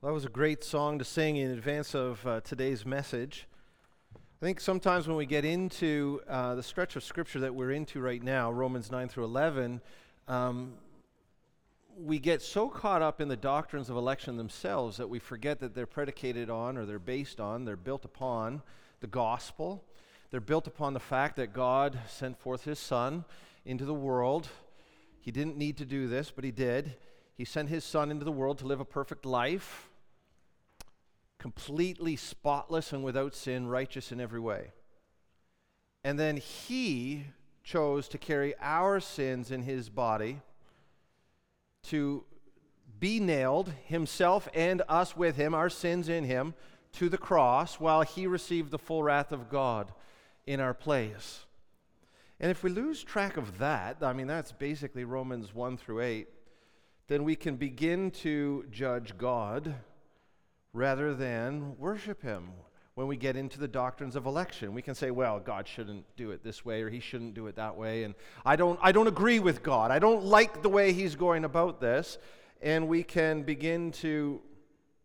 That was a great song to sing in advance of uh, today's message. I think sometimes when we get into uh, the stretch of Scripture that we're into right now, Romans 9 through 11, um, we get so caught up in the doctrines of election themselves that we forget that they're predicated on or they're based on, they're built upon the gospel. They're built upon the fact that God sent forth His Son into the world. He didn't need to do this, but He did. He sent His Son into the world to live a perfect life completely spotless and without sin, righteous in every way. And then he chose to carry our sins in his body, to be nailed, himself and us with him, our sins in him, to the cross, while he received the full wrath of God in our place. And if we lose track of that, I mean, that's basically Romans 1 through 8, then we can begin to judge God rather than worship Him. When we get into the doctrines of election, we can say, well, God shouldn't do it this way or He shouldn't do it that way. And I don't, I don't agree with God. I don't like the way He's going about this. And we can begin to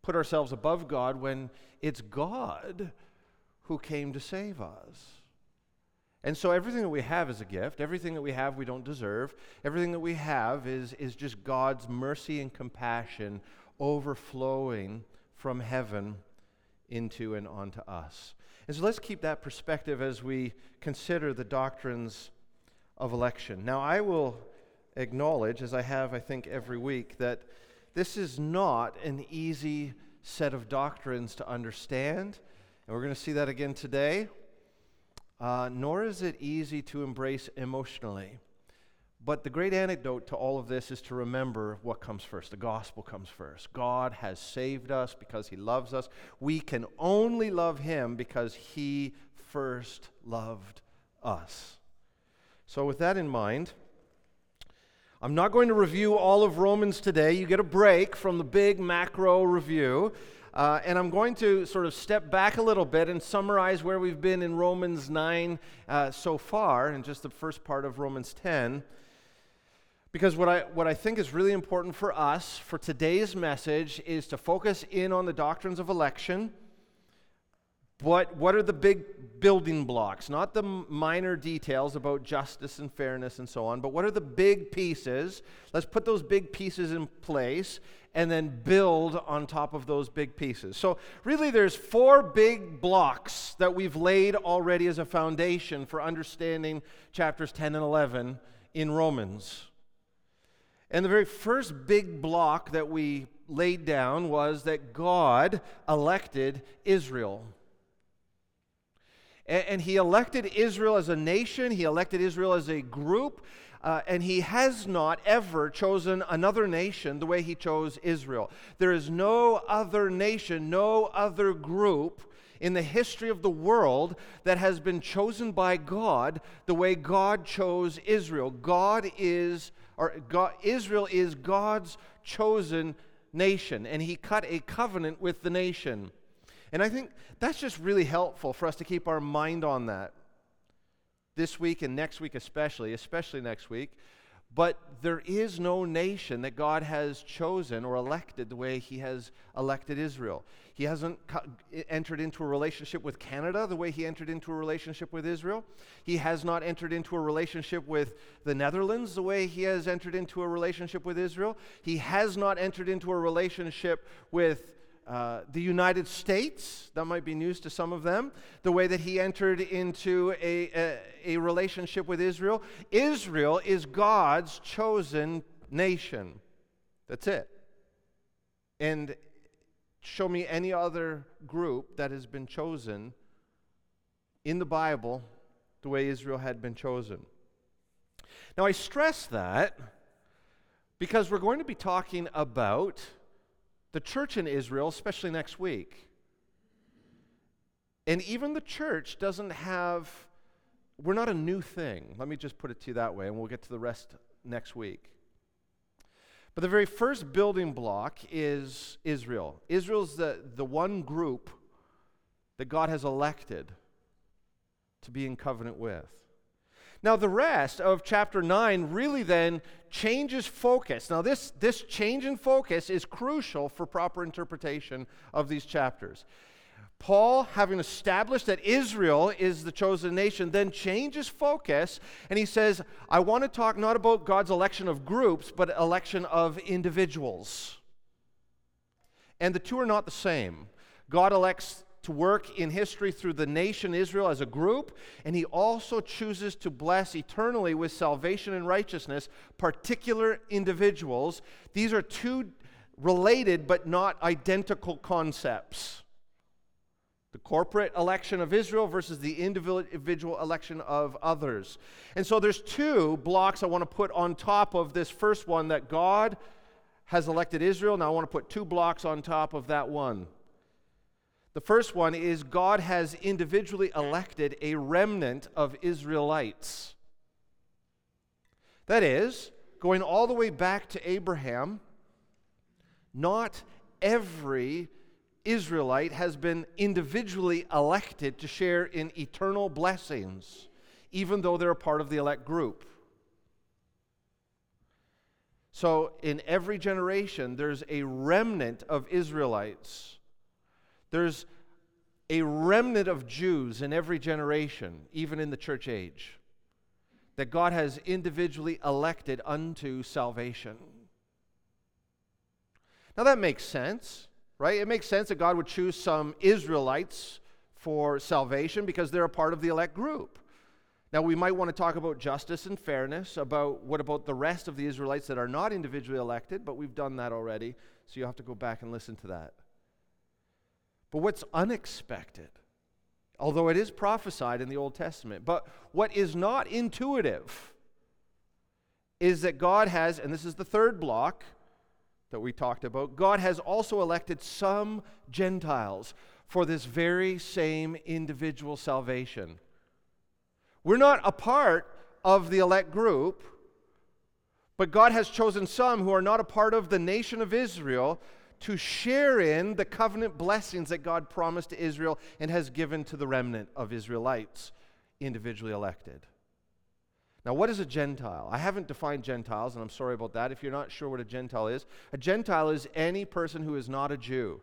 put ourselves above God when it's God who came to save us. And so everything that we have is a gift. Everything that we have we don't deserve. Everything that we have is, is just God's mercy and compassion overflowing from heaven into and onto us. And so let's keep that perspective as we consider the doctrines of election. Now, I will acknowledge, as I have, I think, every week, that this is not an easy set of doctrines to understand. And we're going to see that again today. Uh, nor is it easy to embrace emotionally. But the great antidote to all of this is to remember what comes first. The gospel comes first. God has saved us because he loves us. We can only love him because he first loved us. So, with that in mind, I'm not going to review all of Romans today. You get a break from the big macro review. Uh, and I'm going to sort of step back a little bit and summarize where we've been in Romans 9 uh, so far, and just the first part of Romans 10. Because what I, what I think is really important for us for today's message is to focus in on the doctrines of election. What, what are the big building blocks? Not the minor details about justice and fairness and so on, but what are the big pieces? Let's put those big pieces in place and then build on top of those big pieces. So, really, there's four big blocks that we've laid already as a foundation for understanding chapters 10 and 11 in Romans. And the very first big block that we laid down was that God elected Israel. And, he elected Israel as a nation, he elected Israel as a group, uh, and he has not ever chosen another nation the way he chose Israel. There is no other nation, no other group in the history of the world that has been chosen by God the way God chose Israel. God is or God, Israel is God's chosen nation, and he cut a covenant with the nation. And I think that's just really helpful for us to keep our mind on that this week and next week, especially, especially next week, but there is no nation that God has chosen or elected the way He has elected Israel. He hasn't entered into a relationship with Canada the way He entered into a relationship with Israel. He has not entered into a relationship with the Netherlands the way He has entered into a relationship with Israel. He has not entered into a relationship with uh, the United States, that might be news to some of them, the way that he entered into a, a, a relationship with Israel. Israel is God's chosen nation. That's it. And show me any other group that has been chosen in the Bible the way Israel had been chosen. Now, I stress that because we're going to be talking about the church in Israel, especially next week. And even the church doesn't have, we're not a new thing. Let me just put it to you that way, and we'll get to the rest next week. But the very first building block is Israel. Israel's the, the one group that God has elected to be in covenant with. Now, the rest of chapter 9 really then changes focus. Now, this, this change in focus is crucial for proper interpretation of these chapters. Paul, having established that Israel is the chosen nation, then changes focus and he says, I want to talk not about God's election of groups, but election of individuals. And the two are not the same. God elects to work in history through the nation Israel as a group, and he also chooses to bless eternally with salvation and righteousness particular individuals. These are two related but not identical concepts the corporate election of Israel versus the individual election of others. And so there's two blocks I want to put on top of this first one that God has elected Israel. Now I want to put two blocks on top of that one. The first one is God has individually elected a remnant of Israelites. That is, going all the way back to Abraham, not every Israelite has been individually elected to share in eternal blessings, even though they're a part of the elect group. So, in every generation, there's a remnant of Israelites there's a remnant of Jews in every generation, even in the church age, that God has individually elected unto salvation. Now that makes sense, right? It makes sense that God would choose some Israelites for salvation because they're a part of the elect group. Now, we might want to talk about justice and fairness, about what about the rest of the Israelites that are not individually elected, but we've done that already, so you'll have to go back and listen to that. But what's unexpected, although it is prophesied in the Old Testament, but what is not intuitive is that God has, and this is the third block that we talked about, God has also elected some Gentiles for this very same individual salvation. We're not a part of the elect group, but God has chosen some who are not a part of the nation of Israel to share in the covenant blessings that God promised to Israel and has given to the remnant of Israelites, individually elected. Now, what is a Gentile? I haven't defined Gentiles, and I'm sorry about that. If you're not sure what a Gentile is, a Gentile is any person who is not a Jew.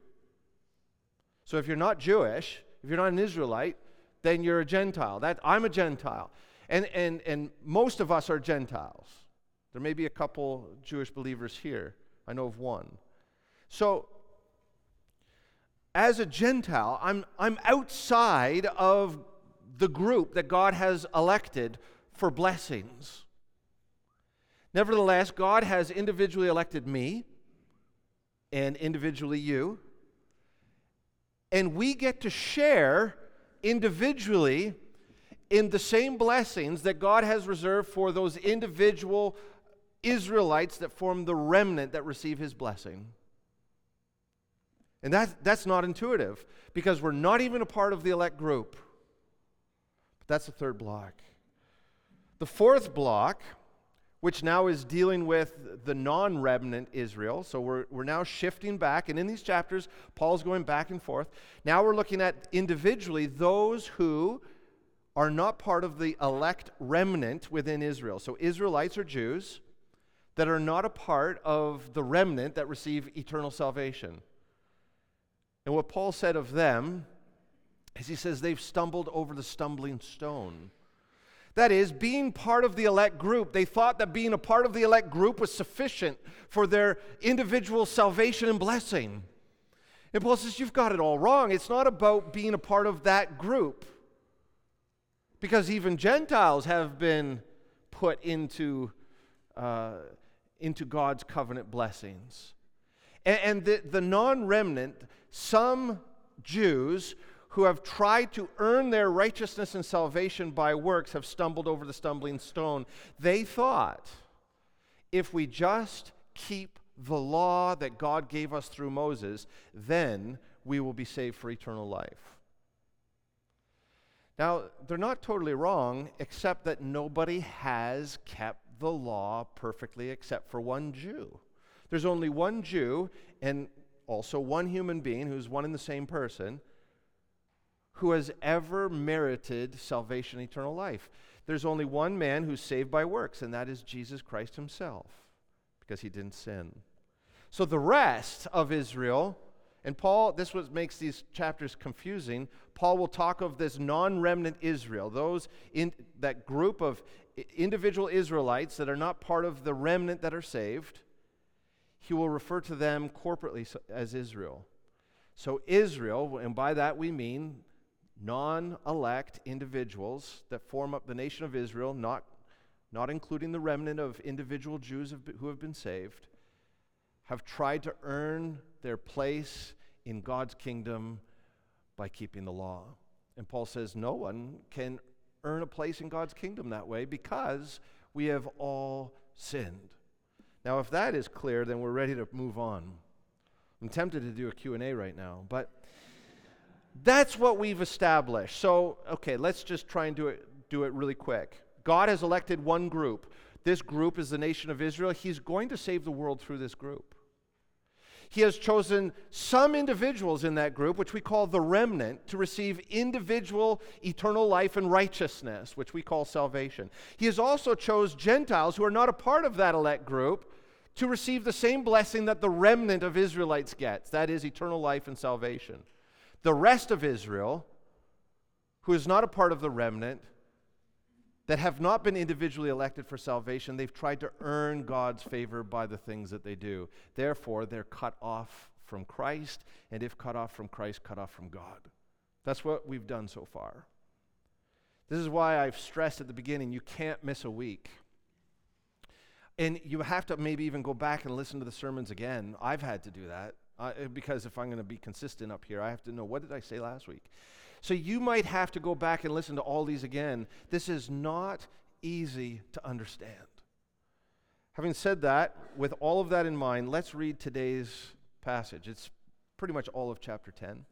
So if you're not Jewish, if you're not an Israelite, then you're a Gentile. That I'm a Gentile. And, and, and most of us are Gentiles. There may be a couple Jewish believers here. I know of one. So, as a Gentile, I'm, I'm outside of the group that God has elected for blessings. Nevertheless, God has individually elected me and individually you, and we get to share individually in the same blessings that God has reserved for those individual Israelites that form the remnant that receive his blessing. And that, that's not intuitive because we're not even a part of the elect group. But that's the third block. The fourth block, which now is dealing with the non remnant Israel. So we're, we're now shifting back. And in these chapters, Paul's going back and forth. Now we're looking at individually those who are not part of the elect remnant within Israel. So Israelites or Jews that are not a part of the remnant that receive eternal salvation. And what Paul said of them is he says they've stumbled over the stumbling stone. That is, being part of the elect group, they thought that being a part of the elect group was sufficient for their individual salvation and blessing. And Paul says, You've got it all wrong. It's not about being a part of that group. Because even Gentiles have been put into, uh, into God's covenant blessings. And, and the, the non remnant, some Jews who have tried to earn their righteousness and salvation by works have stumbled over the stumbling stone. They thought if we just keep the law that God gave us through Moses, then we will be saved for eternal life. Now, they're not totally wrong, except that nobody has kept the law perfectly except for one Jew. There's only one Jew and also one human being who's one and the same person who has ever merited salvation, eternal life. there's only one man who's saved by works, and that is Jesus Christ himself, because he didn't sin. So the rest of Israel, and Paul, this what makes these chapters confusing. Paul will talk of this non remnant Israel, those in that group of individual Israelites that are not part of the remnant that are saved. He will refer to them corporately as Israel. So, Israel, and by that we mean non elect individuals that form up the nation of Israel, not, not including the remnant of individual Jews who have been saved, have tried to earn their place in God's kingdom by keeping the law. And Paul says no one can earn a place in God's kingdom that way because we have all sinned. Now, if that is clear, then we're ready to move on. I'm tempted to do a Q&A right now, but that's what we've established. So, okay, let's just try and do it, do it really quick. God has elected one group. This group is the nation of Israel. He's going to save the world through this group. He has chosen some individuals in that group, which we call the remnant, to receive individual eternal life and righteousness, which we call salvation. He has also chose Gentiles who are not a part of that elect group to receive the same blessing that the remnant of Israelites gets, that is eternal life and salvation. The rest of Israel, who is not a part of the remnant, that have not been individually elected for salvation, they've tried to earn God's favor by the things that they do. Therefore, they're cut off from Christ, and if cut off from Christ, cut off from God. That's what we've done so far. This is why I've stressed at the beginning you can't miss a week. And you have to maybe even go back and listen to the sermons again. I've had to do that. Uh, because if I'm going to be consistent up here, I have to know what did I say last week? So you might have to go back and listen to all these again. This is not easy to understand. Having said that, with all of that in mind, let's read today's passage. It's pretty much all of chapter 10.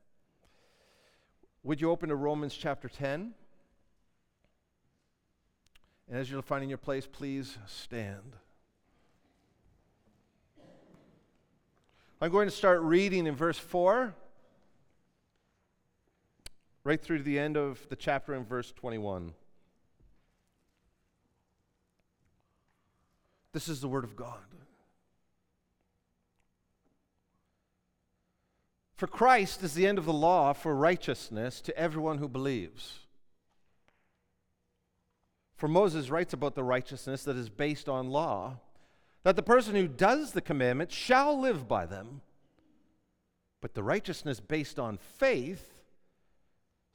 Would you open to Romans chapter 10? And as you're finding your place, please stand. I'm going to start reading in verse 4 right through to the end of the chapter in verse 21. This is the Word of God. For Christ is the end of the law for righteousness to everyone who believes. For Moses writes about the righteousness that is based on law that the person who does the commandments shall live by them. But the righteousness based on faith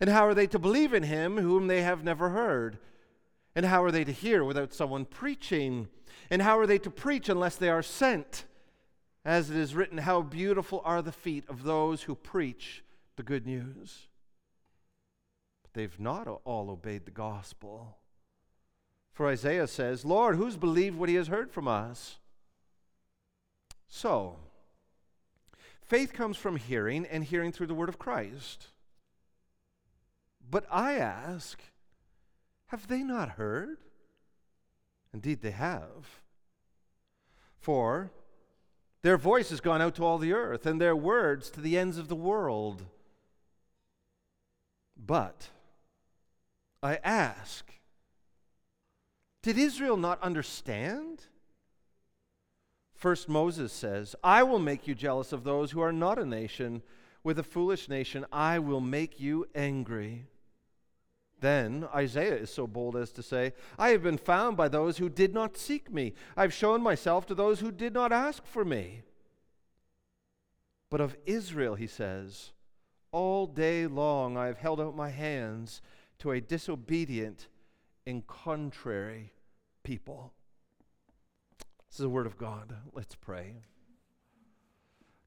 And how are they to believe in him whom they have never heard? And how are they to hear without someone preaching? And how are they to preach unless they are sent? As it is written, How beautiful are the feet of those who preach the good news. But they've not all obeyed the gospel. For Isaiah says, Lord, who's believed what he has heard from us? So, faith comes from hearing, and hearing through the word of Christ. But I ask, have they not heard? Indeed, they have. For their voice has gone out to all the earth, and their words to the ends of the world. But I ask, did Israel not understand? First, Moses says, I will make you jealous of those who are not a nation. With a foolish nation, I will make you angry. Then Isaiah is so bold as to say, I have been found by those who did not seek me. I've shown myself to those who did not ask for me. But of Israel, he says, all day long I have held out my hands to a disobedient and contrary people. This is the word of God. Let's pray.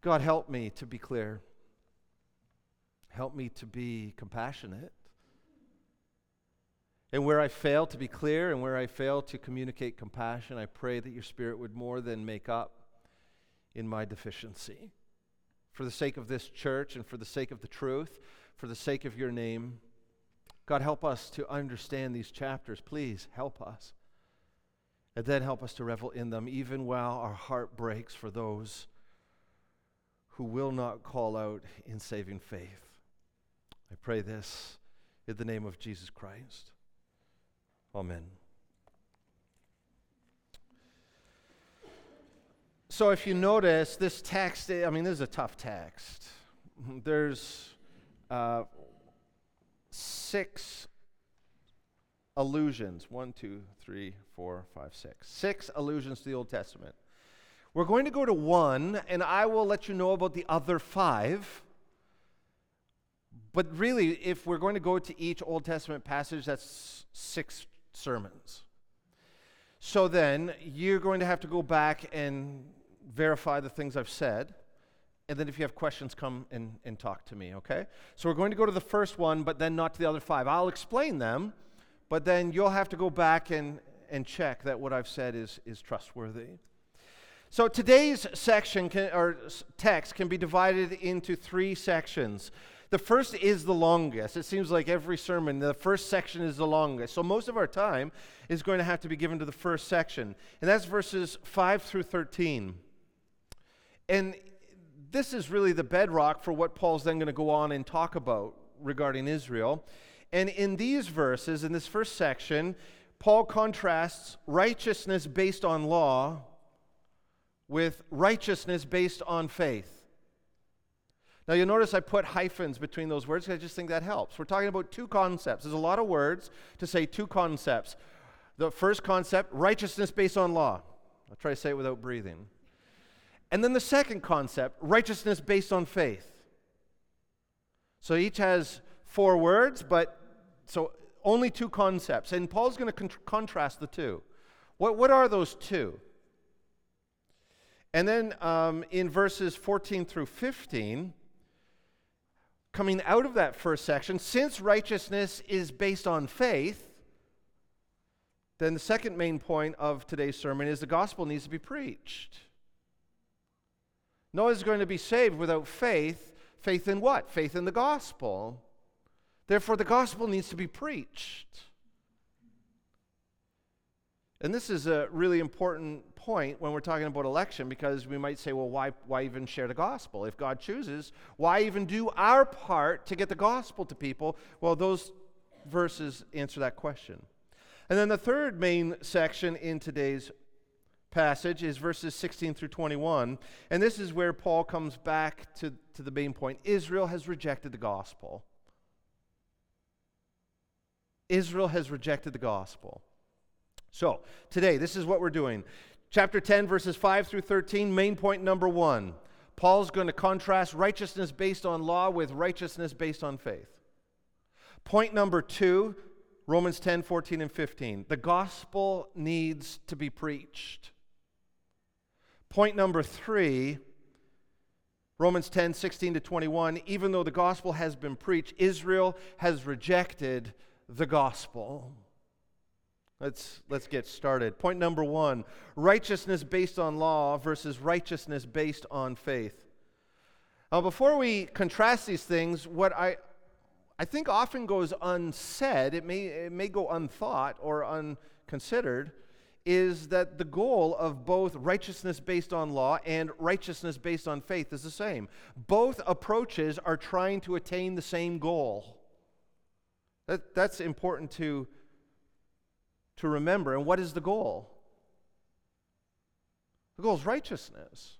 God, help me to be clear. Help me to be compassionate. And where I fail to be clear and where I fail to communicate compassion, I pray that your Spirit would more than make up in my deficiency. For the sake of this church and for the sake of the truth, for the sake of your name, God, help us to understand these chapters. Please help us. And then help us to revel in them, even while our heart breaks for those who will not call out in saving faith. I pray this in the name of Jesus Christ. Amen. So, if you notice, this text, I mean, this is a tough text. There's uh, six allusions one, two, three, four, five, six. Six allusions to the Old Testament. We're going to go to one, and I will let you know about the other five. But really, if we're going to go to each Old Testament passage, that's six sermons. So then you're going to have to go back and verify the things I've said. And then if you have questions, come and, and talk to me, okay? So we're going to go to the first one, but then not to the other five. I'll explain them, but then you'll have to go back and, and check that what I've said is, is trustworthy. So today's section can, or text can be divided into three sections. The first is the longest. It seems like every sermon, the first section is the longest. So most of our time is going to have to be given to the first section. And that's verses 5 through 13. And this is really the bedrock for what Paul's then going to go on and talk about regarding Israel. And in these verses, in this first section, Paul contrasts righteousness based on law with righteousness based on faith. Now, you'll notice I put hyphens between those words because I just think that helps. We're talking about two concepts. There's a lot of words to say two concepts. The first concept, righteousness based on law. I'll try to say it without breathing. And then the second concept, righteousness based on faith. So each has four words, but so only two concepts. And Paul's going to con- contrast the two. What, what are those two? And then um, in verses 14 through 15, coming out of that first section, since righteousness is based on faith, then the second main point of today's sermon is the gospel needs to be preached. No one's going to be saved without faith. Faith in what? Faith in the gospel. Therefore, the gospel needs to be preached. And this is a really important point when we're talking about election because we might say, well, why, why even share the gospel? If God chooses, why even do our part to get the gospel to people? Well, those verses answer that question. And then the third main section in today's passage is verses 16 through 21. And this is where Paul comes back to, to the main point Israel has rejected the gospel. Israel has rejected the gospel. So, today, this is what we're doing. Chapter 10, verses 5 through 13, main point number one. Paul's going to contrast righteousness based on law with righteousness based on faith. Point number two, Romans 10, 14, and 15. The gospel needs to be preached. Point number three, Romans 10, 16 to 21. Even though the gospel has been preached, Israel has rejected the gospel. Let's, let's get started. Point number one righteousness based on law versus righteousness based on faith. Now, before we contrast these things, what I, I think often goes unsaid, it may, it may go unthought or unconsidered, is that the goal of both righteousness based on law and righteousness based on faith is the same. Both approaches are trying to attain the same goal. That, that's important to to remember. And what is the goal? The goal is righteousness.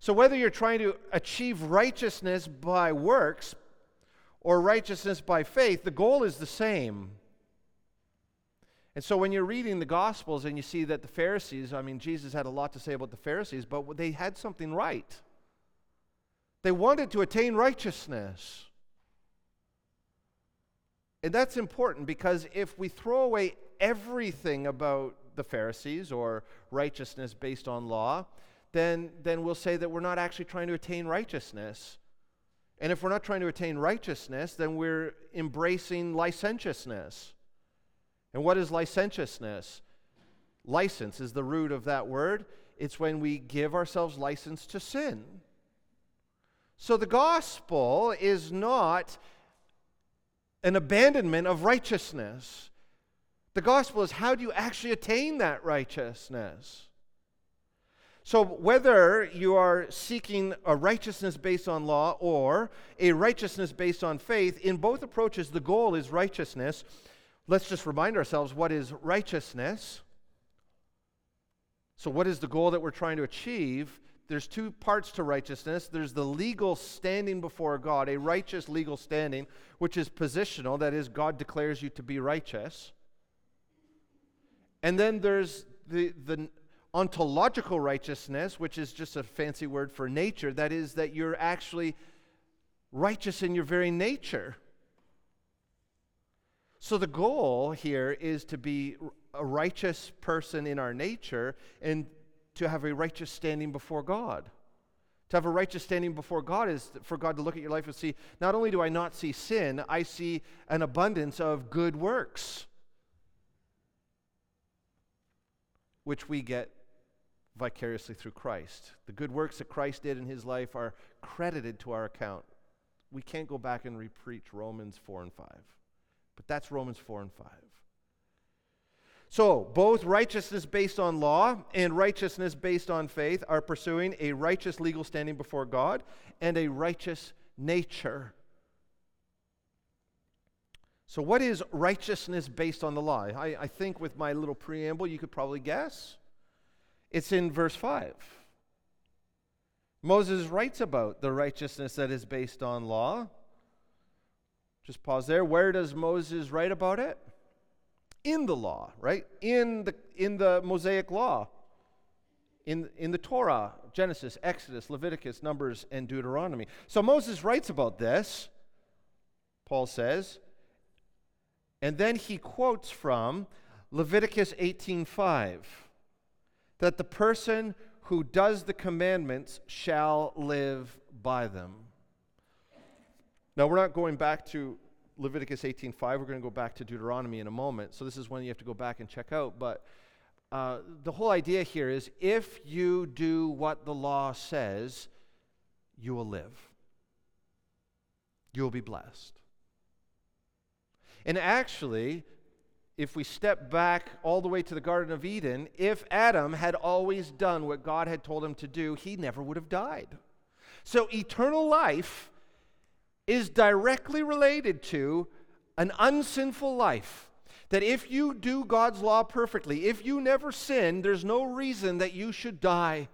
So whether you're trying to achieve righteousness by works or righteousness by faith, the goal is the same. And so when you're reading the Gospels and you see that the Pharisees, I mean, Jesus had a lot to say about the Pharisees, but they had something right. They wanted to attain righteousness. And that's important because if we throw away everything about the Pharisees or righteousness based on law, then, then we'll say that we're not actually trying to attain righteousness. And if we're not trying to attain righteousness, then we're embracing licentiousness. And what is licentiousness? License is the root of that word. It's when we give ourselves license to sin. So the gospel is not an abandonment of righteousness. The gospel is how do you actually attain that righteousness? So, whether you are seeking a righteousness based on law or a righteousness based on faith, in both approaches, the goal is righteousness. Let's just remind ourselves what is righteousness. So, what is the goal that we're trying to achieve? There's two parts to righteousness. There's the legal standing before God, a righteous legal standing, which is positional, that is, God declares you to be righteous. And then there's the, the ontological righteousness, which is just a fancy word for nature, that is, that you're actually righteous in your very nature. So the goal here is to be a righteous person in our nature and to have a righteous standing before God. To have a righteous standing before God is for God to look at your life and see, not only do I not see sin, I see an abundance of good works, which we get vicariously through Christ. The good works that Christ did in his life are credited to our account. We can't go back and repreach Romans 4 and 5, but that's Romans 4 and 5. So, both righteousness based on law and righteousness based on faith are pursuing a righteous legal standing before God and a righteous nature. So, what is righteousness based on the law? I, I think with my little preamble, you could probably guess. It's in verse 5. Moses writes about the righteousness that is based on law. Just pause there. Where does Moses write about it? In the law, right? In the, in the Mosaic law. In, in the Torah, Genesis, Exodus, Leviticus, Numbers, and Deuteronomy. So Moses writes about this, Paul says, and then he quotes from Leviticus 18:5 that the person who does the commandments shall live by them. Now, we're not going back to Leviticus 18:5. We're going to go back to Deuteronomy in a moment. So this is one you have to go back and check out. But uh, the whole idea here is if you do what the law says, you will live. You will be blessed. And actually, if we step back all the way to the Garden of Eden, if Adam had always done what God had told him to do, he never would have died. So eternal life is directly related to an unsinful life. That if you do God's law perfectly, if you never sin, there's no reason that you should die.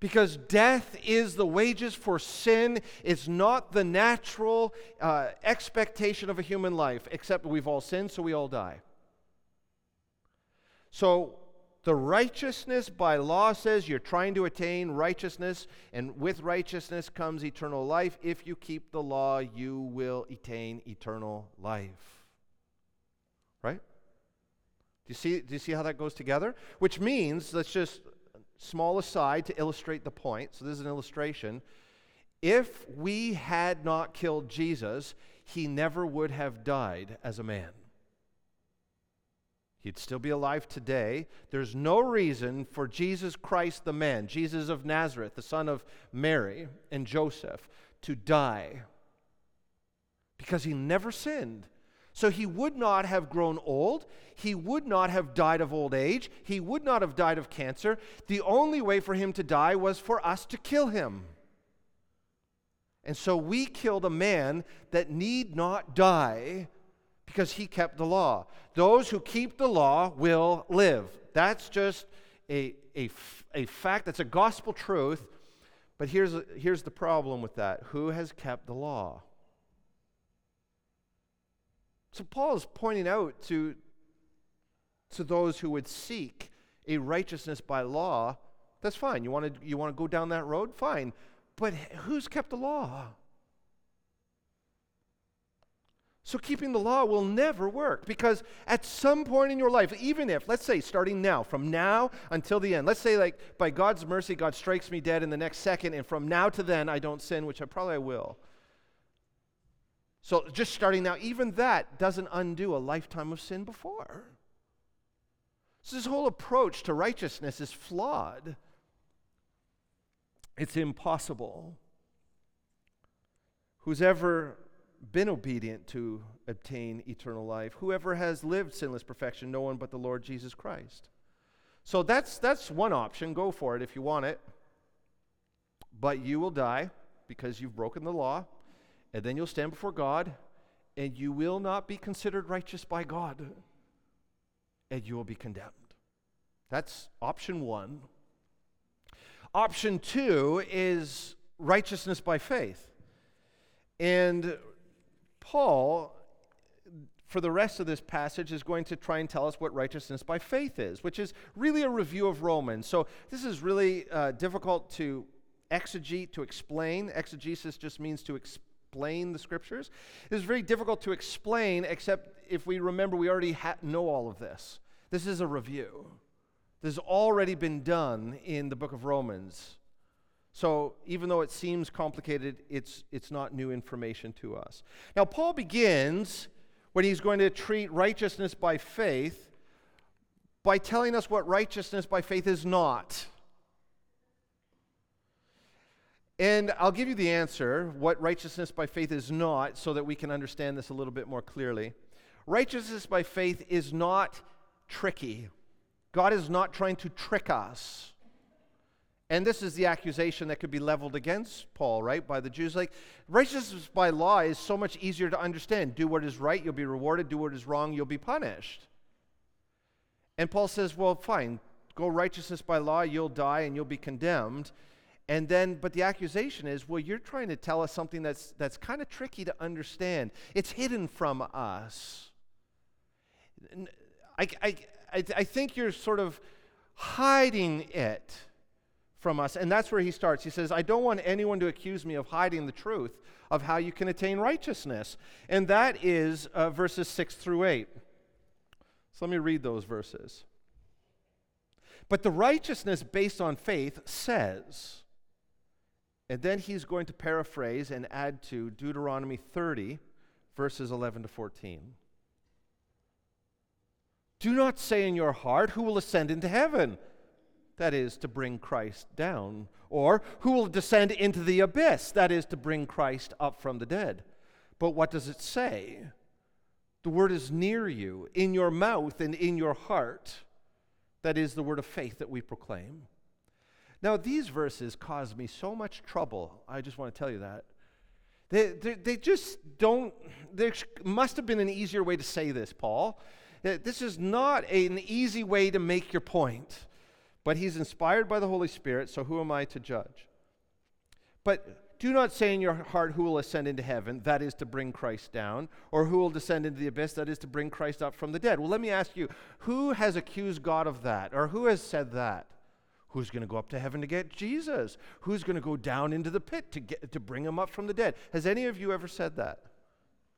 Because death is the wages for sin. It's not the natural uh, expectation of a human life, except we've all sinned, so we all die. So the righteousness by law says you're trying to attain righteousness, and with righteousness comes eternal life. If you keep the law, you will attain eternal life. Right? Do you see, do you see how that goes together? Which means, let's just, small aside to illustrate the point. So, this is an illustration. If we had not killed Jesus, he never would have died as a man. He'd still be alive today. There's no reason for Jesus Christ, the man, Jesus of Nazareth, the son of Mary and Joseph, to die because he never sinned. So he would not have grown old. He would not have died of old age. He would not have died of cancer. The only way for him to die was for us to kill him. And so we killed a man that need not die because he kept the law. Those who keep the law will live. That's just a, a, a fact, that's a gospel truth. But here's, here's the problem with that who has kept the law? So Paul is pointing out to, to those who would seek a righteousness by law, that's fine. You want to you want to go down that road? Fine. But who's kept the law? So, keeping the law will never work because at some point in your life, even if, let's say, starting now, from now until the end, let's say, like, by God's mercy, God strikes me dead in the next second, and from now to then, I don't sin, which I probably will. So, just starting now, even that doesn't undo a lifetime of sin before. So, this whole approach to righteousness is flawed, it's impossible. Who's ever been obedient to obtain eternal life. Whoever has lived sinless perfection, no one but the Lord Jesus Christ. So that's, that's one option. Go for it if you want it. But you will die because you've broken the law, and then you'll stand before God, and you will not be considered righteous by God, and you will be condemned. That's option one. Option two is righteousness by faith. And Paul, for the rest of this passage, is going to try and tell us what righteousness by faith is, which is really a review of Romans. So this is really uh, difficult to exegete, to explain. Exegesis just means to explain the scriptures. It is very difficult to explain, except if we remember we already ha- know all of this. This is a review. This has already been done in the book of Romans. So even though it seems complicated, it's, it's not new information to us. Now, Paul begins when he's going to treat righteousness by faith by telling us what righteousness by faith is not. And I'll give you the answer, what righteousness by faith is not, so that we can understand this a little bit more clearly. Righteousness by faith is not tricky. God is not trying to trick us. And this is the accusation that could be leveled against Paul, right, by the Jews. Like, righteousness by law is so much easier to understand. Do what is right, you'll be rewarded. Do what is wrong, you'll be punished. And Paul says, well, fine, go righteousness by law, you'll die and you'll be condemned. And then, but the accusation is, well, you're trying to tell us something that's, that's kind of tricky to understand. It's hidden from us. I, I, I think you're sort of hiding it from us. And that's where he starts. He says, I don't want anyone to accuse me of hiding the truth of how you can attain righteousness. And that is uh, verses 6 through 8. So let me read those verses. But the righteousness based on faith says, and then he's going to paraphrase and add to Deuteronomy 30, verses 11 to 14. Do not say in your heart, Who will ascend into heaven? that is, to bring Christ down, or who will descend into the abyss, that is, to bring Christ up from the dead. But what does it say? The word is near you, in your mouth and in your heart. That is the word of faith that we proclaim. Now, these verses cause me so much trouble. I just want to tell you that. They, they, they just don't, there must have been an easier way to say this, Paul. This is not an easy way to make your point. But he's inspired by the Holy Spirit, so who am I to judge? But do not say in your heart, Who will ascend into heaven? That is to bring Christ down. Or who will descend into the abyss? That is to bring Christ up from the dead. Well, let me ask you who has accused God of that? Or who has said that? Who's going to go up to heaven to get Jesus? Who's going to go down into the pit to, get, to bring him up from the dead? Has any of you ever said that?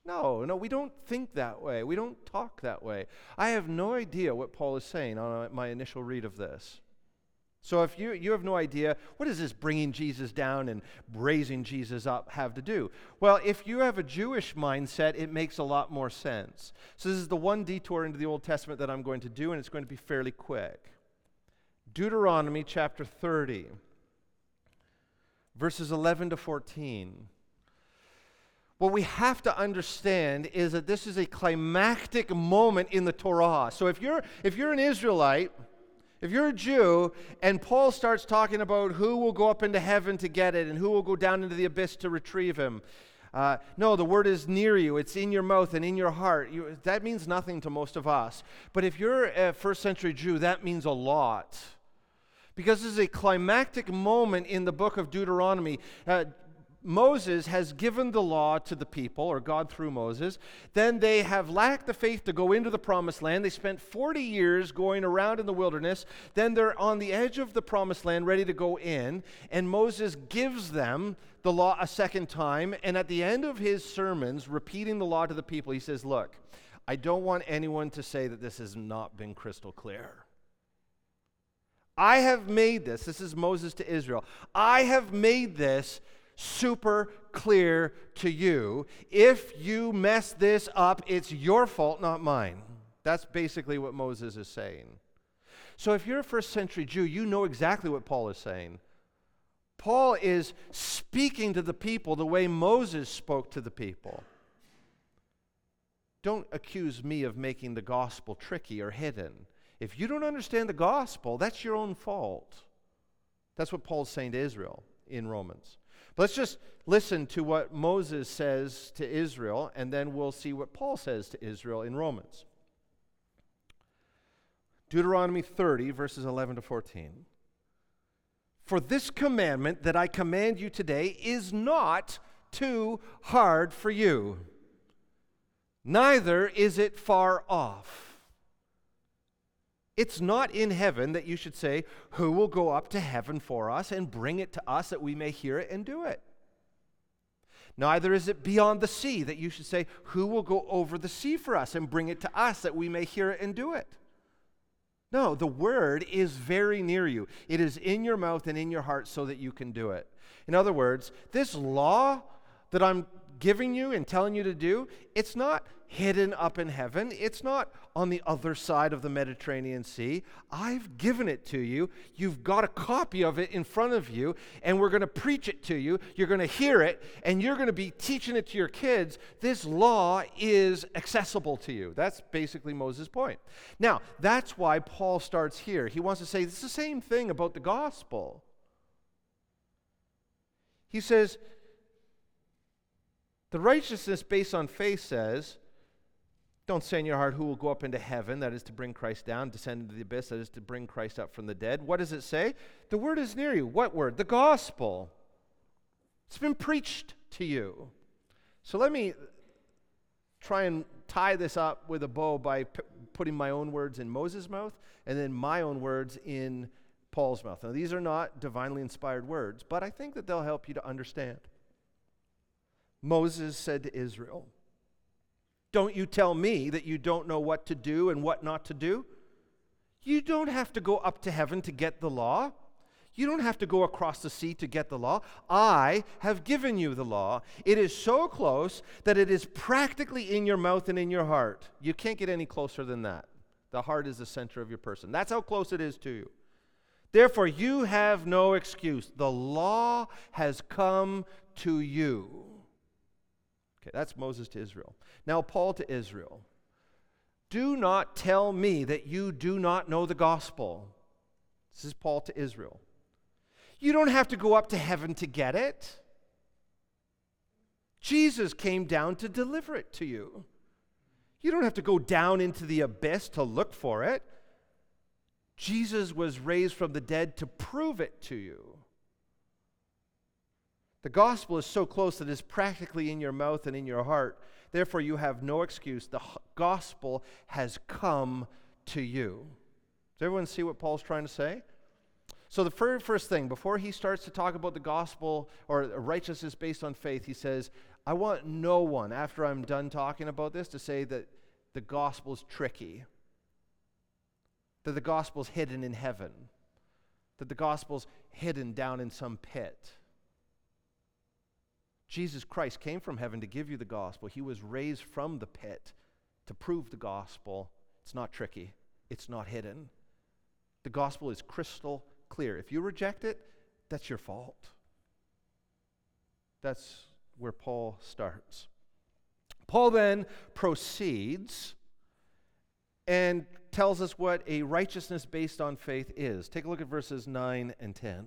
No, no, we don't think that way. We don't talk that way. I have no idea what Paul is saying on uh, my initial read of this. So if you, you have no idea, what does this bringing Jesus down and raising Jesus up have to do? Well, if you have a Jewish mindset, it makes a lot more sense. So this is the one detour into the Old Testament that I'm going to do, and it's going to be fairly quick. Deuteronomy chapter 30, verses 11 to 14. What we have to understand is that this is a climactic moment in the Torah. So if you're, if you're an Israelite, if you're a Jew and Paul starts talking about who will go up into heaven to get it and who will go down into the abyss to retrieve him, uh, no, the word is near you. It's in your mouth and in your heart. You, that means nothing to most of us. But if you're a first century Jew, that means a lot. Because this is a climactic moment in the book of Deuteronomy. Uh, Moses has given the law to the people, or God through Moses. Then they have lacked the faith to go into the promised land. They spent 40 years going around in the wilderness. Then they're on the edge of the promised land, ready to go in. And Moses gives them the law a second time. And at the end of his sermons, repeating the law to the people, he says, Look, I don't want anyone to say that this has not been crystal clear. I have made this, this is Moses to Israel. I have made this super clear to you. If you mess this up, it's your fault, not mine. That's basically what Moses is saying. So if you're a first century Jew, you know exactly what Paul is saying. Paul is speaking to the people the way Moses spoke to the people. Don't accuse me of making the gospel tricky or hidden. If you don't understand the gospel, that's your own fault. That's what Paul's saying to Israel in Romans. But let's just listen to what Moses says to Israel, and then we'll see what Paul says to Israel in Romans. Deuteronomy 30, verses 11 to 14. For this commandment that I command you today is not too hard for you, neither is it far off. It's not in heaven that you should say, Who will go up to heaven for us and bring it to us that we may hear it and do it? Neither is it beyond the sea that you should say, Who will go over the sea for us and bring it to us that we may hear it and do it? No, the word is very near you. It is in your mouth and in your heart so that you can do it. In other words, this law that I'm giving you and telling you to do, it's not hidden up in heaven. It's not on the other side of the Mediterranean Sea. I've given it to you. You've got a copy of it in front of you, and we're going to preach it to you. You're going to hear it, and you're going to be teaching it to your kids. This law is accessible to you. That's basically Moses' point. Now, that's why Paul starts here. He wants to say it's the same thing about the gospel. He says, the righteousness based on faith says, don't say in your heart who will go up into heaven, that is to bring Christ down, descend into the abyss, that is to bring Christ up from the dead. What does it say? The word is near you. What word? The gospel. It's been preached to you. So let me try and tie this up with a bow by p- putting my own words in Moses' mouth and then my own words in Paul's mouth. Now, these are not divinely inspired words, but I think that they'll help you to understand. Moses said to Israel, Don't you tell me that you don't know what to do and what not to do? You don't have to go up to heaven to get the law. You don't have to go across the sea to get the law. I have given you the law. It is so close that it is practically in your mouth and in your heart. You can't get any closer than that. The heart is the center of your person. That's how close it is to you. Therefore, you have no excuse. The law has come to you. Okay, that's Moses to Israel. Now, Paul to Israel. Do not tell me that you do not know the gospel. This is Paul to Israel. You don't have to go up to heaven to get it. Jesus came down to deliver it to you. You don't have to go down into the abyss to look for it. Jesus was raised from the dead to prove it to you. The gospel is so close that it's practically in your mouth and in your heart. Therefore, you have no excuse. The gospel has come to you. Does everyone see what Paul's trying to say? So, the very first thing, before he starts to talk about the gospel or righteousness based on faith, he says, I want no one, after I'm done talking about this, to say that the gospel is tricky, that the gospel is hidden in heaven, that the gospel is hidden down in some pit. Jesus Christ came from heaven to give you the gospel. He was raised from the pit to prove the gospel. It's not tricky, it's not hidden. The gospel is crystal clear. If you reject it, that's your fault. That's where Paul starts. Paul then proceeds and tells us what a righteousness based on faith is. Take a look at verses 9 and 10.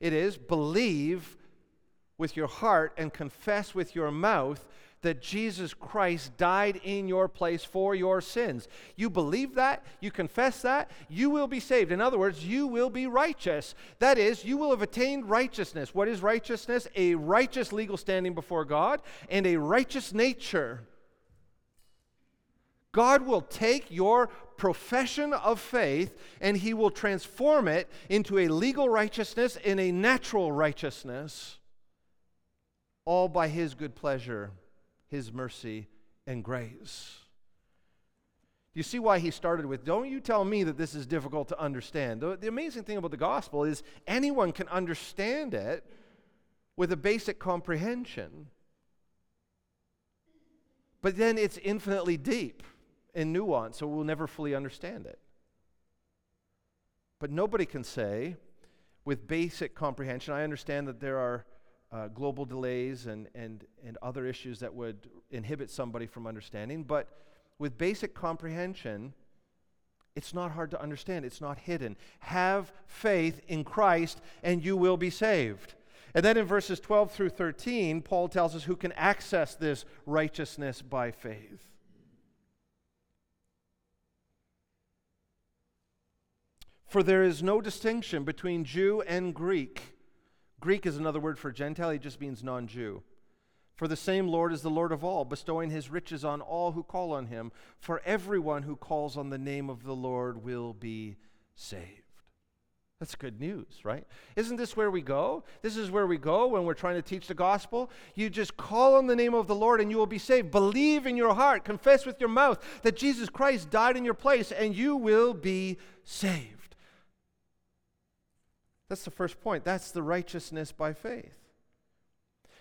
It is believe with your heart and confess with your mouth that Jesus Christ died in your place for your sins. You believe that, you confess that, you will be saved. In other words, you will be righteous. That is, you will have attained righteousness. What is righteousness? A righteous legal standing before God and a righteous nature. God will take your profession of faith and he will transform it into a legal righteousness and a natural righteousness, all by his good pleasure, his mercy, and grace. Do You see why he started with, Don't you tell me that this is difficult to understand. The, the amazing thing about the gospel is anyone can understand it with a basic comprehension. But then it's infinitely deep and nuance, so we'll never fully understand it. But nobody can say, with basic comprehension, I understand that there are uh, global delays and, and, and other issues that would inhibit somebody from understanding, but with basic comprehension, it's not hard to understand. It's not hidden. Have faith in Christ, and you will be saved. And then in verses 12 through 13, Paul tells us who can access this righteousness by faith. For there is no distinction between Jew and Greek. Greek is another word for Gentile, it just means non Jew. For the same Lord is the Lord of all, bestowing his riches on all who call on him. For everyone who calls on the name of the Lord will be saved. That's good news, right? Isn't this where we go? This is where we go when we're trying to teach the gospel. You just call on the name of the Lord and you will be saved. Believe in your heart, confess with your mouth that Jesus Christ died in your place, and you will be saved. That's the first point. That's the righteousness by faith.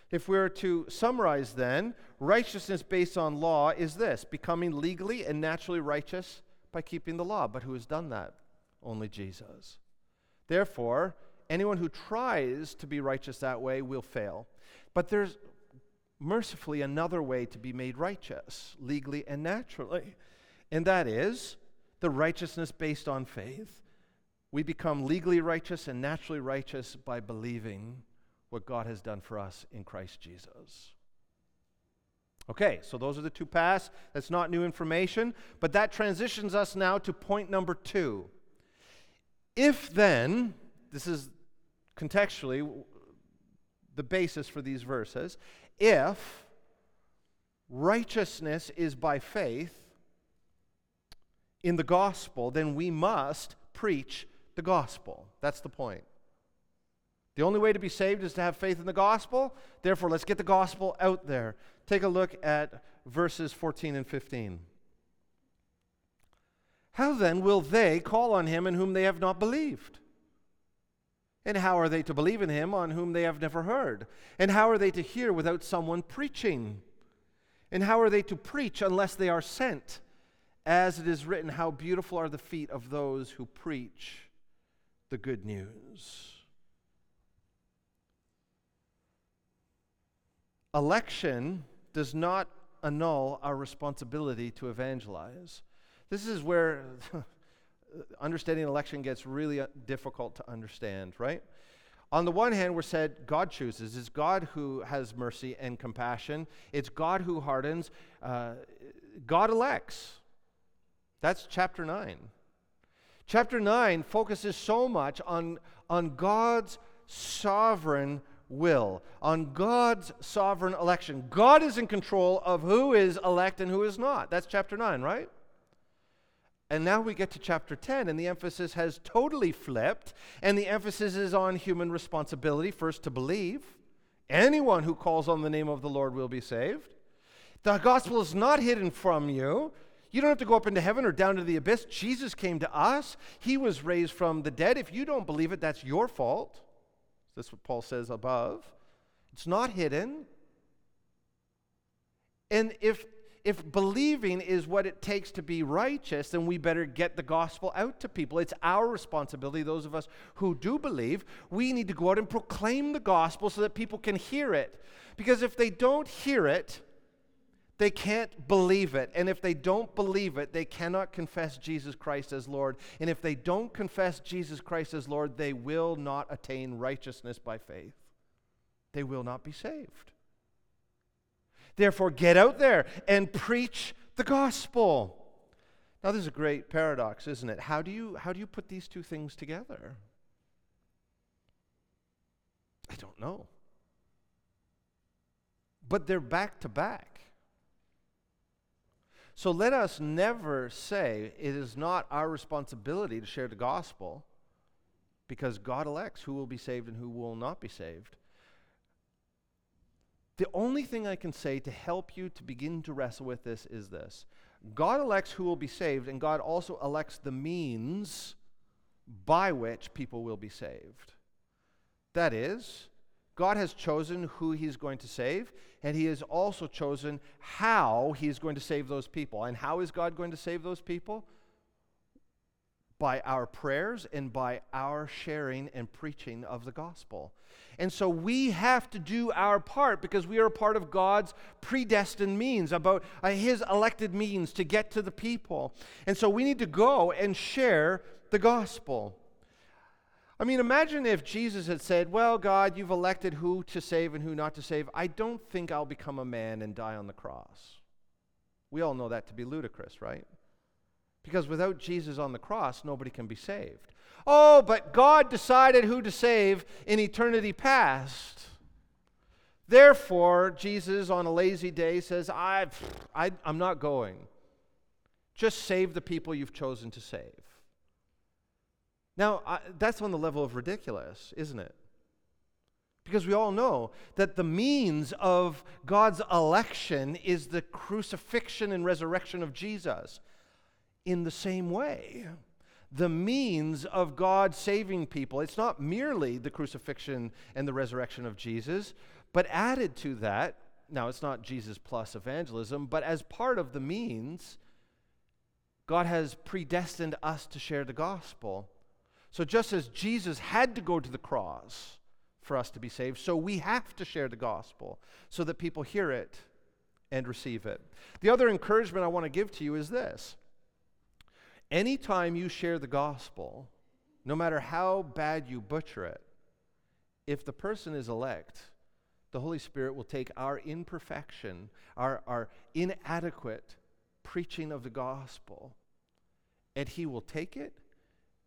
If we were to summarize then, righteousness based on law is this becoming legally and naturally righteous by keeping the law. But who has done that? Only Jesus. Therefore, anyone who tries to be righteous that way will fail. But there's mercifully another way to be made righteous, legally and naturally, and that is the righteousness based on faith we become legally righteous and naturally righteous by believing what God has done for us in Christ Jesus. Okay, so those are the two paths. That's not new information, but that transitions us now to point number two. If then, this is contextually the basis for these verses, if righteousness is by faith in the gospel, then we must preach the gospel. That's the point. The only way to be saved is to have faith in the gospel. Therefore, let's get the gospel out there. Take a look at verses 14 and 15. How then will they call on him in whom they have not believed? And how are they to believe in him on whom they have never heard? And how are they to hear without someone preaching? And how are they to preach unless they are sent? As it is written, How beautiful are the feet of those who preach the good news. Election does not annul our responsibility to evangelize. This is where understanding election gets really uh, difficult to understand, right? On the one hand, we're said God chooses. It's God who has mercy and compassion. It's God who hardens. Uh, God elects. That's chapter 9. Chapter 9 focuses so much on, on God's sovereign will, on God's sovereign election. God is in control of who is elect and who is not. That's chapter 9, right? And now we get to chapter 10, and the emphasis has totally flipped, and the emphasis is on human responsibility first to believe. Anyone who calls on the name of the Lord will be saved. The gospel is not hidden from you. You don't have to go up into heaven or down to the abyss. Jesus came to us. He was raised from the dead. If you don't believe it, that's your fault. That's what Paul says above. It's not hidden. And if if believing is what it takes to be righteous, then we better get the gospel out to people. It's our responsibility, those of us who do believe, we need to go out and proclaim the gospel so that people can hear it. Because if they don't hear it, they can't believe it. And if they don't believe it, they cannot confess Jesus Christ as Lord. And if they don't confess Jesus Christ as Lord, they will not attain righteousness by faith. They will not be saved. Therefore, get out there and preach the gospel. Now, this is a great paradox, isn't it? How do you, how do you put these two things together? I don't know. But they're back to back. So let us never say it is not our responsibility to share the gospel because God elects who will be saved and who will not be saved. The only thing I can say to help you to begin to wrestle with this is this God elects who will be saved, and God also elects the means by which people will be saved. That is, God has chosen who He's going to save, and He has also chosen how He is going to save those people. And how is God going to save those people? By our prayers and by our sharing and preaching of the gospel. And so we have to do our part because we are a part of God's predestined means, about uh, His elected means to get to the people. And so we need to go and share the gospel. I mean, imagine if Jesus had said, Well, God, you've elected who to save and who not to save. I don't think I'll become a man and die on the cross. We all know that to be ludicrous, right? Because without Jesus on the cross, nobody can be saved. Oh, but God decided who to save in eternity past. Therefore, Jesus on a lazy day says, I, I, I'm not going. Just save the people you've chosen to save. Now, I, that's on the level of ridiculous, isn't it? Because we all know that the means of God's election is the crucifixion and resurrection of Jesus. In the same way, the means of God saving people. It's not merely the crucifixion and the resurrection of Jesus, but added to that, now it's not Jesus plus evangelism, but as part of the means, God has predestined us to share the gospel. So just as Jesus had to go to the cross for us to be saved, so we have to share the gospel so that people hear it and receive it. The other encouragement I want to give to you is this Anytime you share the gospel, no matter how bad you butcher it, if the person is elect, the Holy Spirit will take our imperfection, our, our inadequate preaching of the gospel, and He will take it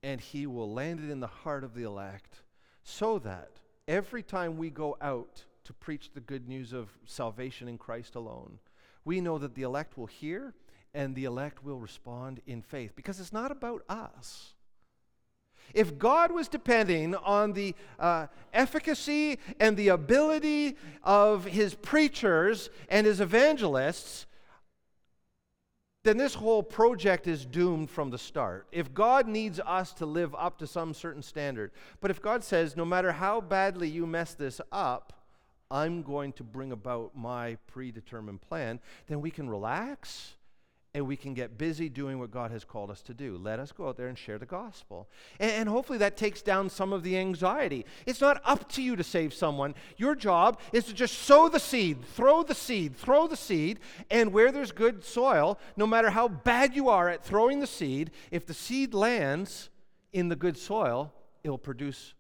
and He will land it in the heart of the elect so that every time we go out to preach the good news of salvation in Christ alone, we know that the elect will hear and the elect will respond in faith because it's not about us. If God was depending on the uh, efficacy and the ability of his preachers and his evangelists, then this whole project is doomed from the start. If God needs us to live up to some certain standard, but if God says, no matter how badly you mess this up, I'm going to bring about my predetermined plan, then we can relax and we can get busy doing what God has called us to do. Let us go out there and share the gospel. And, and, hopefully that takes down some of the anxiety. It's not up to you to save someone. Your job is to just sow the seed, throw the seed, throw the seed, and where there's good soil, no matter how bad you are at throwing the seed, if the seed lands in the good soil, it'll produce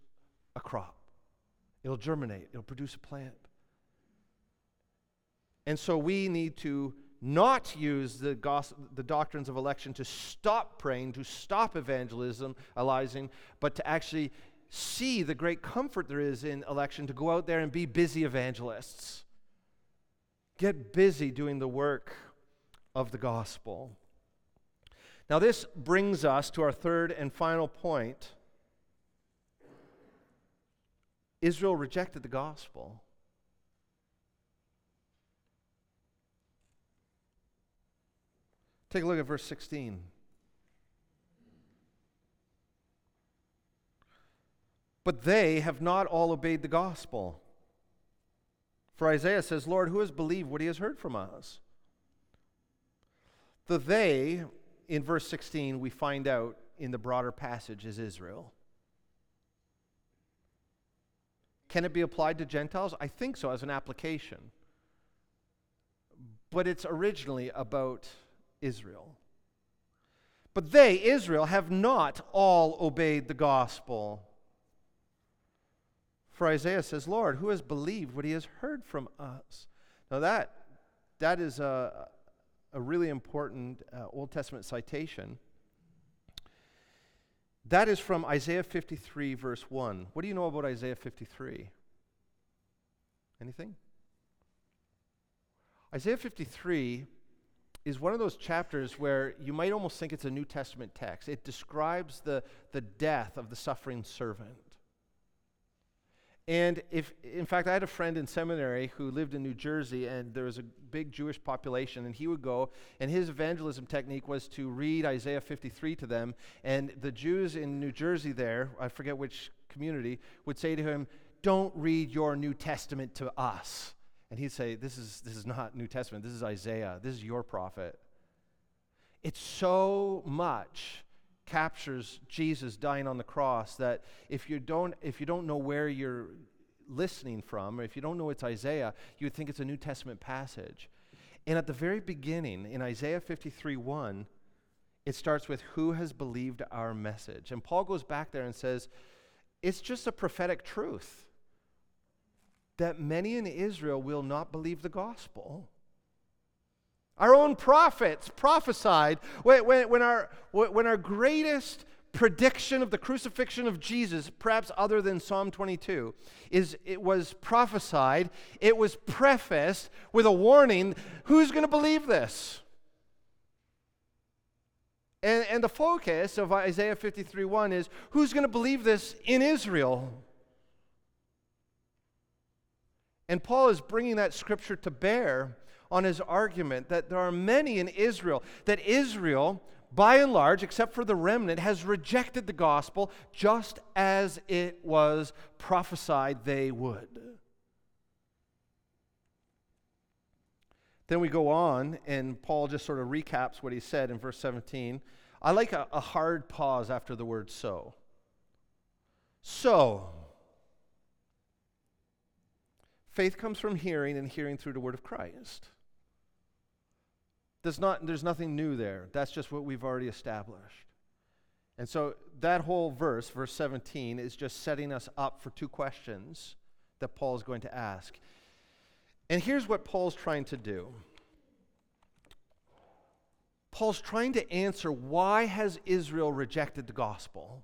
a crop. It'll germinate, it'll produce a plant. And so we need to not use the, gospel, the doctrines of election to stop praying, to stop evangelism, elizing, but to actually see the great comfort there is in election to go out there and be busy evangelists. Get busy doing the work of the gospel. Now, this brings us to our third and final point. Israel rejected the gospel. Take a look at verse 16. But they have not all obeyed the gospel. For Isaiah says, Lord, who has believed what he has heard from us? The they in verse 16, we find out in the broader passage is Israel. Can it be applied to Gentiles? I think so as an application. But it's originally about Israel. But they, Israel, have not all obeyed the gospel. For Isaiah says, Lord, who has believed what he has heard from us? Now, that, that is a, a really important uh, Old Testament citation. That is from Isaiah 53, verse 1. What do you know about Isaiah 53? Anything? Isaiah 53 is one of those chapters where you might almost think it's a New Testament text. It describes the, the death of the suffering servant. And if, in fact, I had a friend in seminary who lived in New Jersey, and there was a big Jewish population, and he would go, and his evangelism technique was to read Isaiah 53 to them. And the Jews in New Jersey, there, I forget which community, would say to him, Don't read your New Testament to us. And he'd say, This is, this is not New Testament, this is Isaiah, this is your prophet. It's so much captures Jesus dying on the cross that if you don't if you don't know where you're listening from or if you don't know it's Isaiah, you would think it's a New Testament passage. And at the very beginning in Isaiah 53 1, it starts with who has believed our message. And Paul goes back there and says, it's just a prophetic truth that many in Israel will not believe the gospel. Our own prophets prophesied when, when, when, our, when our greatest prediction of the crucifixion of Jesus, perhaps other than Psalm 22, is it was prophesied, it was prefaced with a warning who's going to believe this? And, and the focus of Isaiah 53 1 is who's going to believe this in Israel? And Paul is bringing that scripture to bear on his argument that there are many in Israel, that Israel, by and large, except for the remnant, has rejected the gospel just as it was prophesied they would. Then we go on, and Paul just sort of recaps what he said in verse 17. I like a, a hard pause after the word so. So, faith comes from hearing, and hearing through the word of Christ. There's, not, there's nothing new there. That's just what we've already established. And so that whole verse, verse 17, is just setting us up for two questions that Paul is going to ask. And here's what Paul's trying to do. Paul's trying to answer why has Israel rejected the gospel?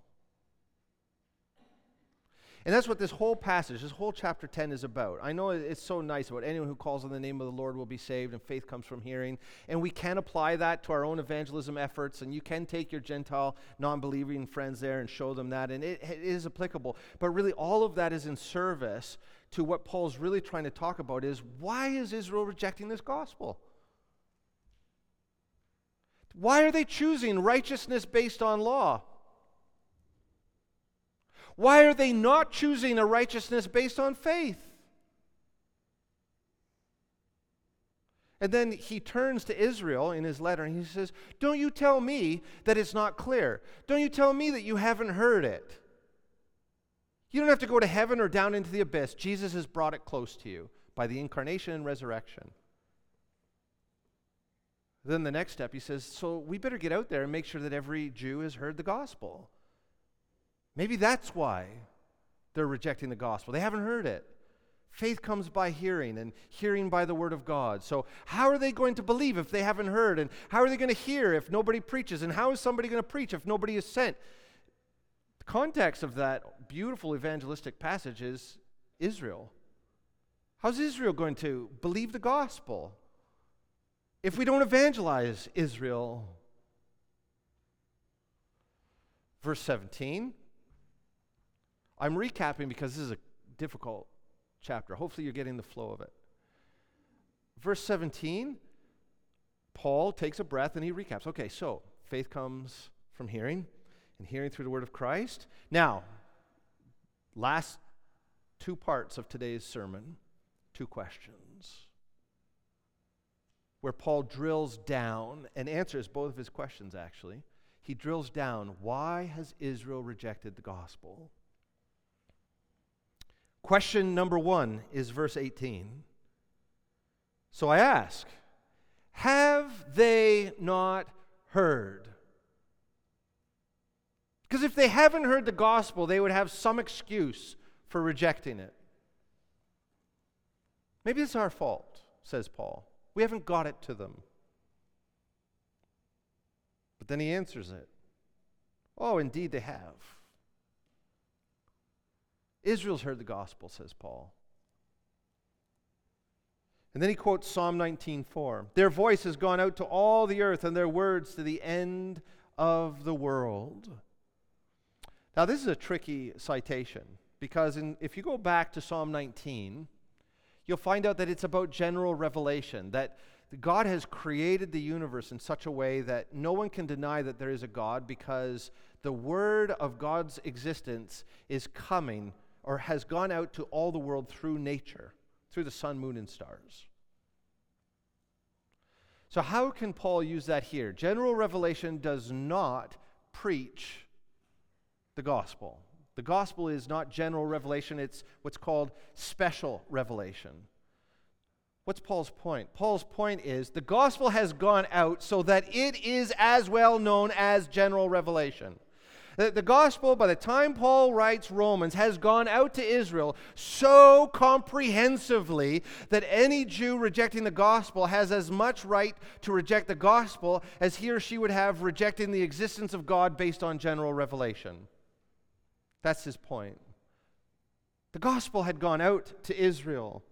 And that's what this whole passage, this whole chapter 10 is about. I know it's so nice about anyone who calls on the name of the Lord will be saved, and faith comes from hearing. And we can apply that to our own evangelism efforts, and you can take your Gentile, non believing friends there and show them that, and it, it is applicable. But really, all of that is in service to what Paul's really trying to talk about is why is Israel rejecting this gospel? Why are they choosing righteousness based on law? Why are they not choosing a righteousness based on faith? And then he turns to Israel in his letter and he says, Don't you tell me that it's not clear. Don't you tell me that you haven't heard it. You don't have to go to heaven or down into the abyss. Jesus has brought it close to you by the incarnation and resurrection. Then the next step, he says, So we better get out there and make sure that every Jew has heard the gospel. Maybe that's why they're rejecting the gospel. They haven't heard it. Faith comes by hearing, and hearing by the word of God. So, how are they going to believe if they haven't heard? And how are they going to hear if nobody preaches? And how is somebody going to preach if nobody is sent? The context of that beautiful evangelistic passage is Israel. How's Israel going to believe the gospel if we don't evangelize Israel? Verse 17 I'm recapping because this is a difficult chapter. Hopefully, you're getting the flow of it. Verse 17, Paul takes a breath and he recaps. Okay, so faith comes from hearing, and hearing through the word of Christ. Now, last two parts of today's sermon, two questions. where Paul drills down and answers both of his questions, actually. He drills down why has Israel rejected the gospel? Question number one is verse 18. So I ask, have they not heard? Because if they haven't heard the gospel, they would have some excuse for rejecting it. Maybe it's our fault, says Paul. We haven't got it to them. But then he answers it. Oh, indeed they have. Israel's heard the gospel, says Paul. And then he quotes Psalm 19:4. Their voice has gone out to all the earth and their words to the end of the world. Now this is a tricky citation because in, if you go back to Psalm 19, you'll find out that it's about general revelation that God has created the universe in such a way that no one can deny that there is a God because the word of God's existence is coming or has gone out to all the world through nature through the sun, moon, and stars. So, how can Paul use that here? General revelation does not preach the gospel. The gospel is not general revelation, it's what's called special revelation. What's Paul's point? Paul's point is the gospel has gone out so that it is as well known as general revelation. The, the gospel, by the time Paul writes Romans, has gone out to Israel so comprehensively that any Jew rejecting the gospel has as much right to reject the gospel as he or she would have rejecting the existence of God based on general revelation. That's his point. The gospel had gone out to Israel.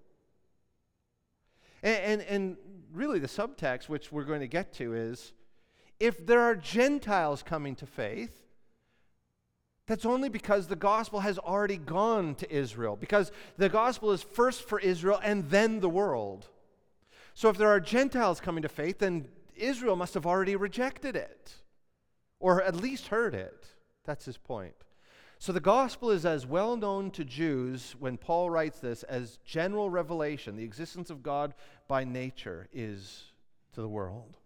And, and, and, really, the subtext, which we're going to get to, is if there are Gentiles coming to faith, that's only because the gospel has already gone to Israel, because the gospel is first for Israel and then the world. So if there are Gentiles coming to faith, then Israel must have already rejected it, or at least heard it. That's his point. So the gospel is as well known to Jews when Paul writes this as general revelation, the existence of God by nature is to the world.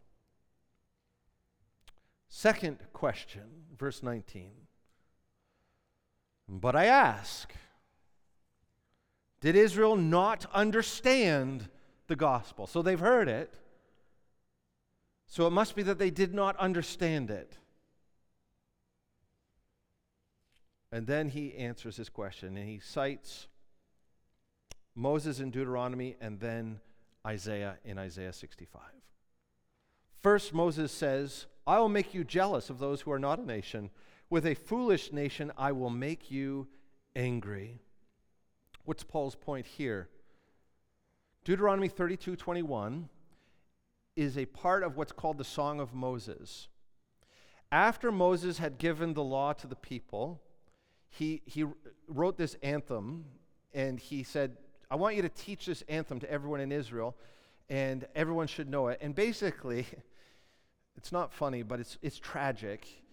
Second question, verse 19. But I ask, did Israel not understand the gospel? So they've heard it. So it must be that they did not understand it. And then he answers his question and he cites Moses in Deuteronomy and then Isaiah in Isaiah 65. First, Moses says, I will make you jealous of those who are not a nation with a foolish nation, I will make you angry. What's Paul's point here? Deuteronomy 32 21 is a part of what's called the Song of Moses. After Moses had given the law to the people, he, he wrote this anthem and he said, I want you to teach this anthem to everyone in Israel, and everyone should know it. And basically, it's not funny, but it's, it's tragic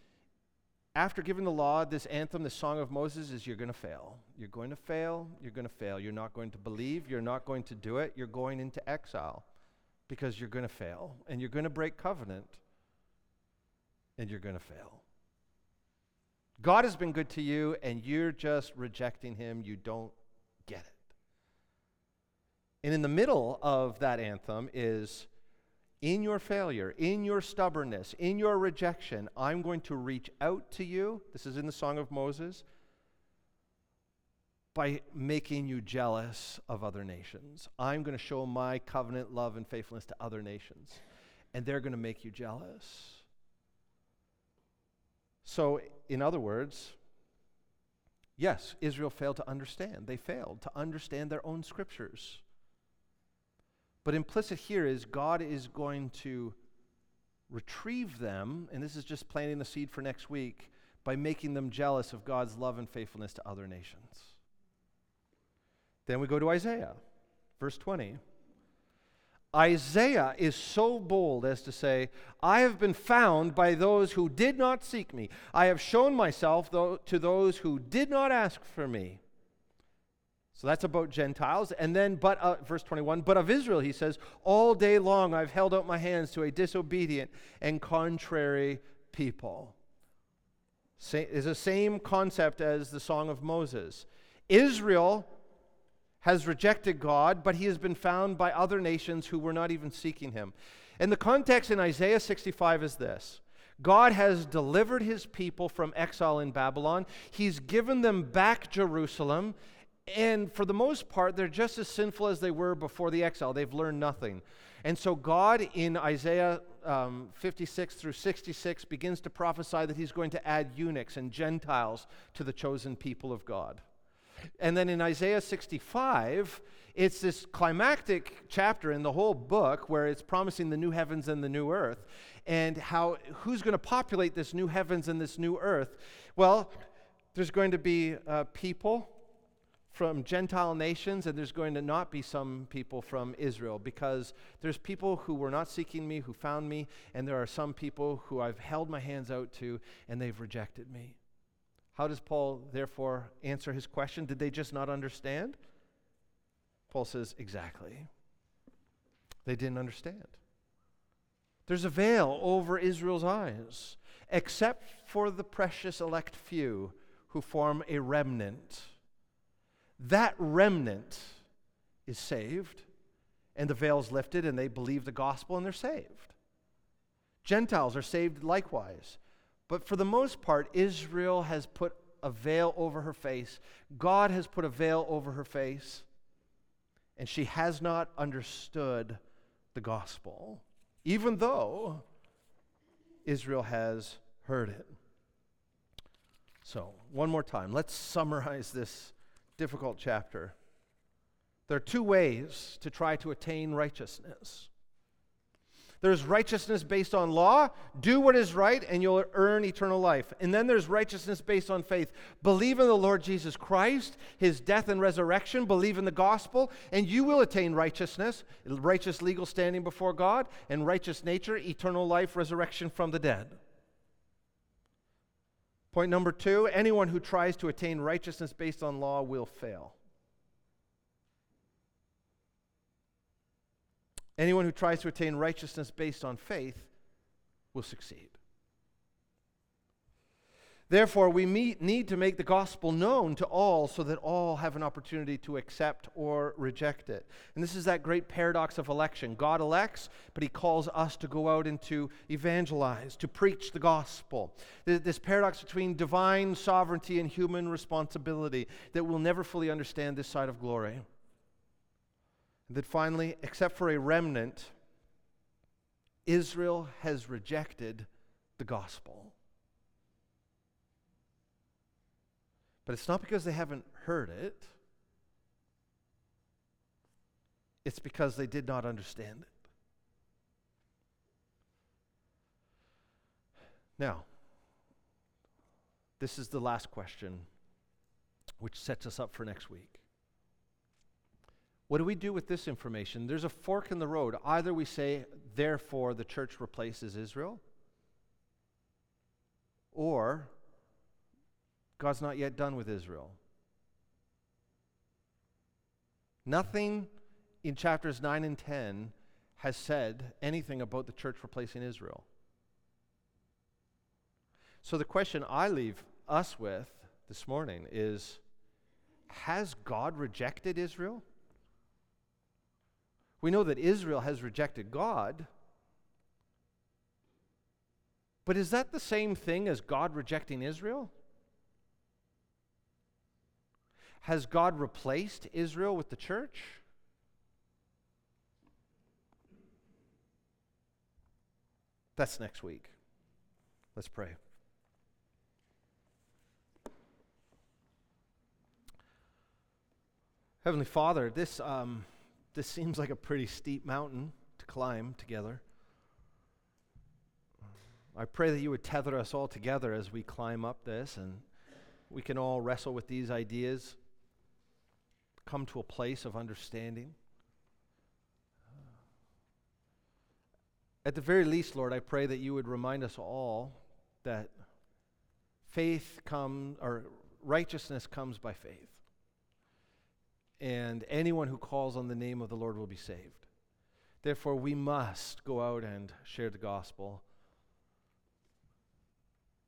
after giving the law, this anthem, the song of Moses, is you're going to fail. You're going to fail. You're going to fail. You're not going to believe. You're not going to do it. You're going into exile because you're going to fail. And you're going to break covenant. And you're going to fail. God has been good to you, and you're just rejecting him. You don't get it. And in the middle of that anthem is in your failure, in your stubbornness, in your rejection, I'm going to reach out to you. This is in the Song of Moses by making you jealous of other nations. I'm going to show my covenant love and faithfulness to other nations, and they're going to make you jealous. So, in other words, yes, Israel failed to understand. They failed to understand their own scriptures. But implicit here is God is going to retrieve them, and this is just planting the seed for next week, by making them jealous of God's love and faithfulness to other nations. Then we go to Isaiah, verse 20. Isaiah is so bold as to say, I have been found by those who did not seek me. I have shown myself to those who did not ask for me. So that's about Gentiles. And then, but, uh, verse 21, but of Israel, he says, all day long I've held out my hands to a disobedient and contrary people. Is the same concept as the Song of Moses. Israel has rejected God, but he has been found by other nations who were not even seeking him. And the context in Isaiah 65 is this God has delivered his people from exile in Babylon, he's given them back Jerusalem, and for the most part, they're just as sinful as they were before the exile. They've learned nothing. And so, God in Isaiah um, 56 through 66 begins to prophesy that He's going to add eunuchs and Gentiles to the chosen people of God. And then in Isaiah 65, it's this climactic chapter in the whole book where it's promising the new heavens and the new earth and how who's going to populate this new heavens and this new earth. Well, there's going to be uh, people from Gentile nations, and there's going to not be some people from Israel because there's people who were not seeking me who found me, and there are some people who I've held my hands out to and they've rejected me. How does Paul therefore answer his question? Did they just not understand? Paul says, exactly. They didn't understand. There's a veil over Israel's eyes, except for the precious elect few who form a remnant that remnant is saved, and the veil's lifted, and they believe the gospel and they're saved. Gentiles are saved likewise. But for the most part, Israel has put a veil over her face. God has put a veil over her face, and she has not understood the gospel, even though Israel has heard it. So, one more time, let's summarize this difficult chapter. There are two ways to try to attain righteousness. There's righteousness based on law. Do what is right, and you'll earn eternal life. And then there's righteousness based on faith. Believe in the Lord Jesus Christ, his death and resurrection. Believe in the gospel, and you will attain righteousness, righteous legal standing before God, and righteous nature, eternal life, resurrection from the dead. Point number two anyone who tries to attain righteousness based on law will fail. Anyone who tries to attain righteousness based on faith will succeed. Therefore, we meet, need to make the gospel known to all so that all have an opportunity to accept or reject it. And this is that great paradox of election. God elects, but he calls us to go out and to evangelize, to preach the gospel. This paradox between divine sovereignty and human responsibility that we'll never fully understand this side of glory. That finally, except for a remnant, Israel has rejected the gospel. But it's not because they haven't heard it, it's because they did not understand it. Now, this is the last question, which sets us up for next week. What do we do with this information? There's a fork in the road. Either we say, therefore, the church replaces Israel, or God's not yet done with Israel. Nothing in chapters 9 and 10 has said anything about the church replacing Israel. So the question I leave us with this morning is Has God rejected Israel? We know that Israel has rejected God. But is that the same thing as God rejecting Israel? Has God replaced Israel with the church? That's next week. Let's pray. Heavenly Father, this, um, this seems like a pretty steep mountain to climb together. I pray that you would tether us all together as we climb up this and we can all wrestle with these ideas come to a place of understanding. At the very least, Lord, I pray that you would remind us all that faith comes, or righteousness comes by faith. and anyone who calls on the name of the Lord will be saved. Therefore, we must go out and share the gospel.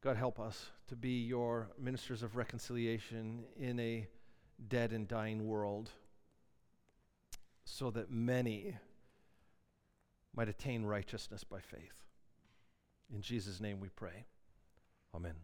God, help us to be your ministers of reconciliation in a dead and dying world so that many might attain righteousness by faith. In Jesus' name we pray. Amen.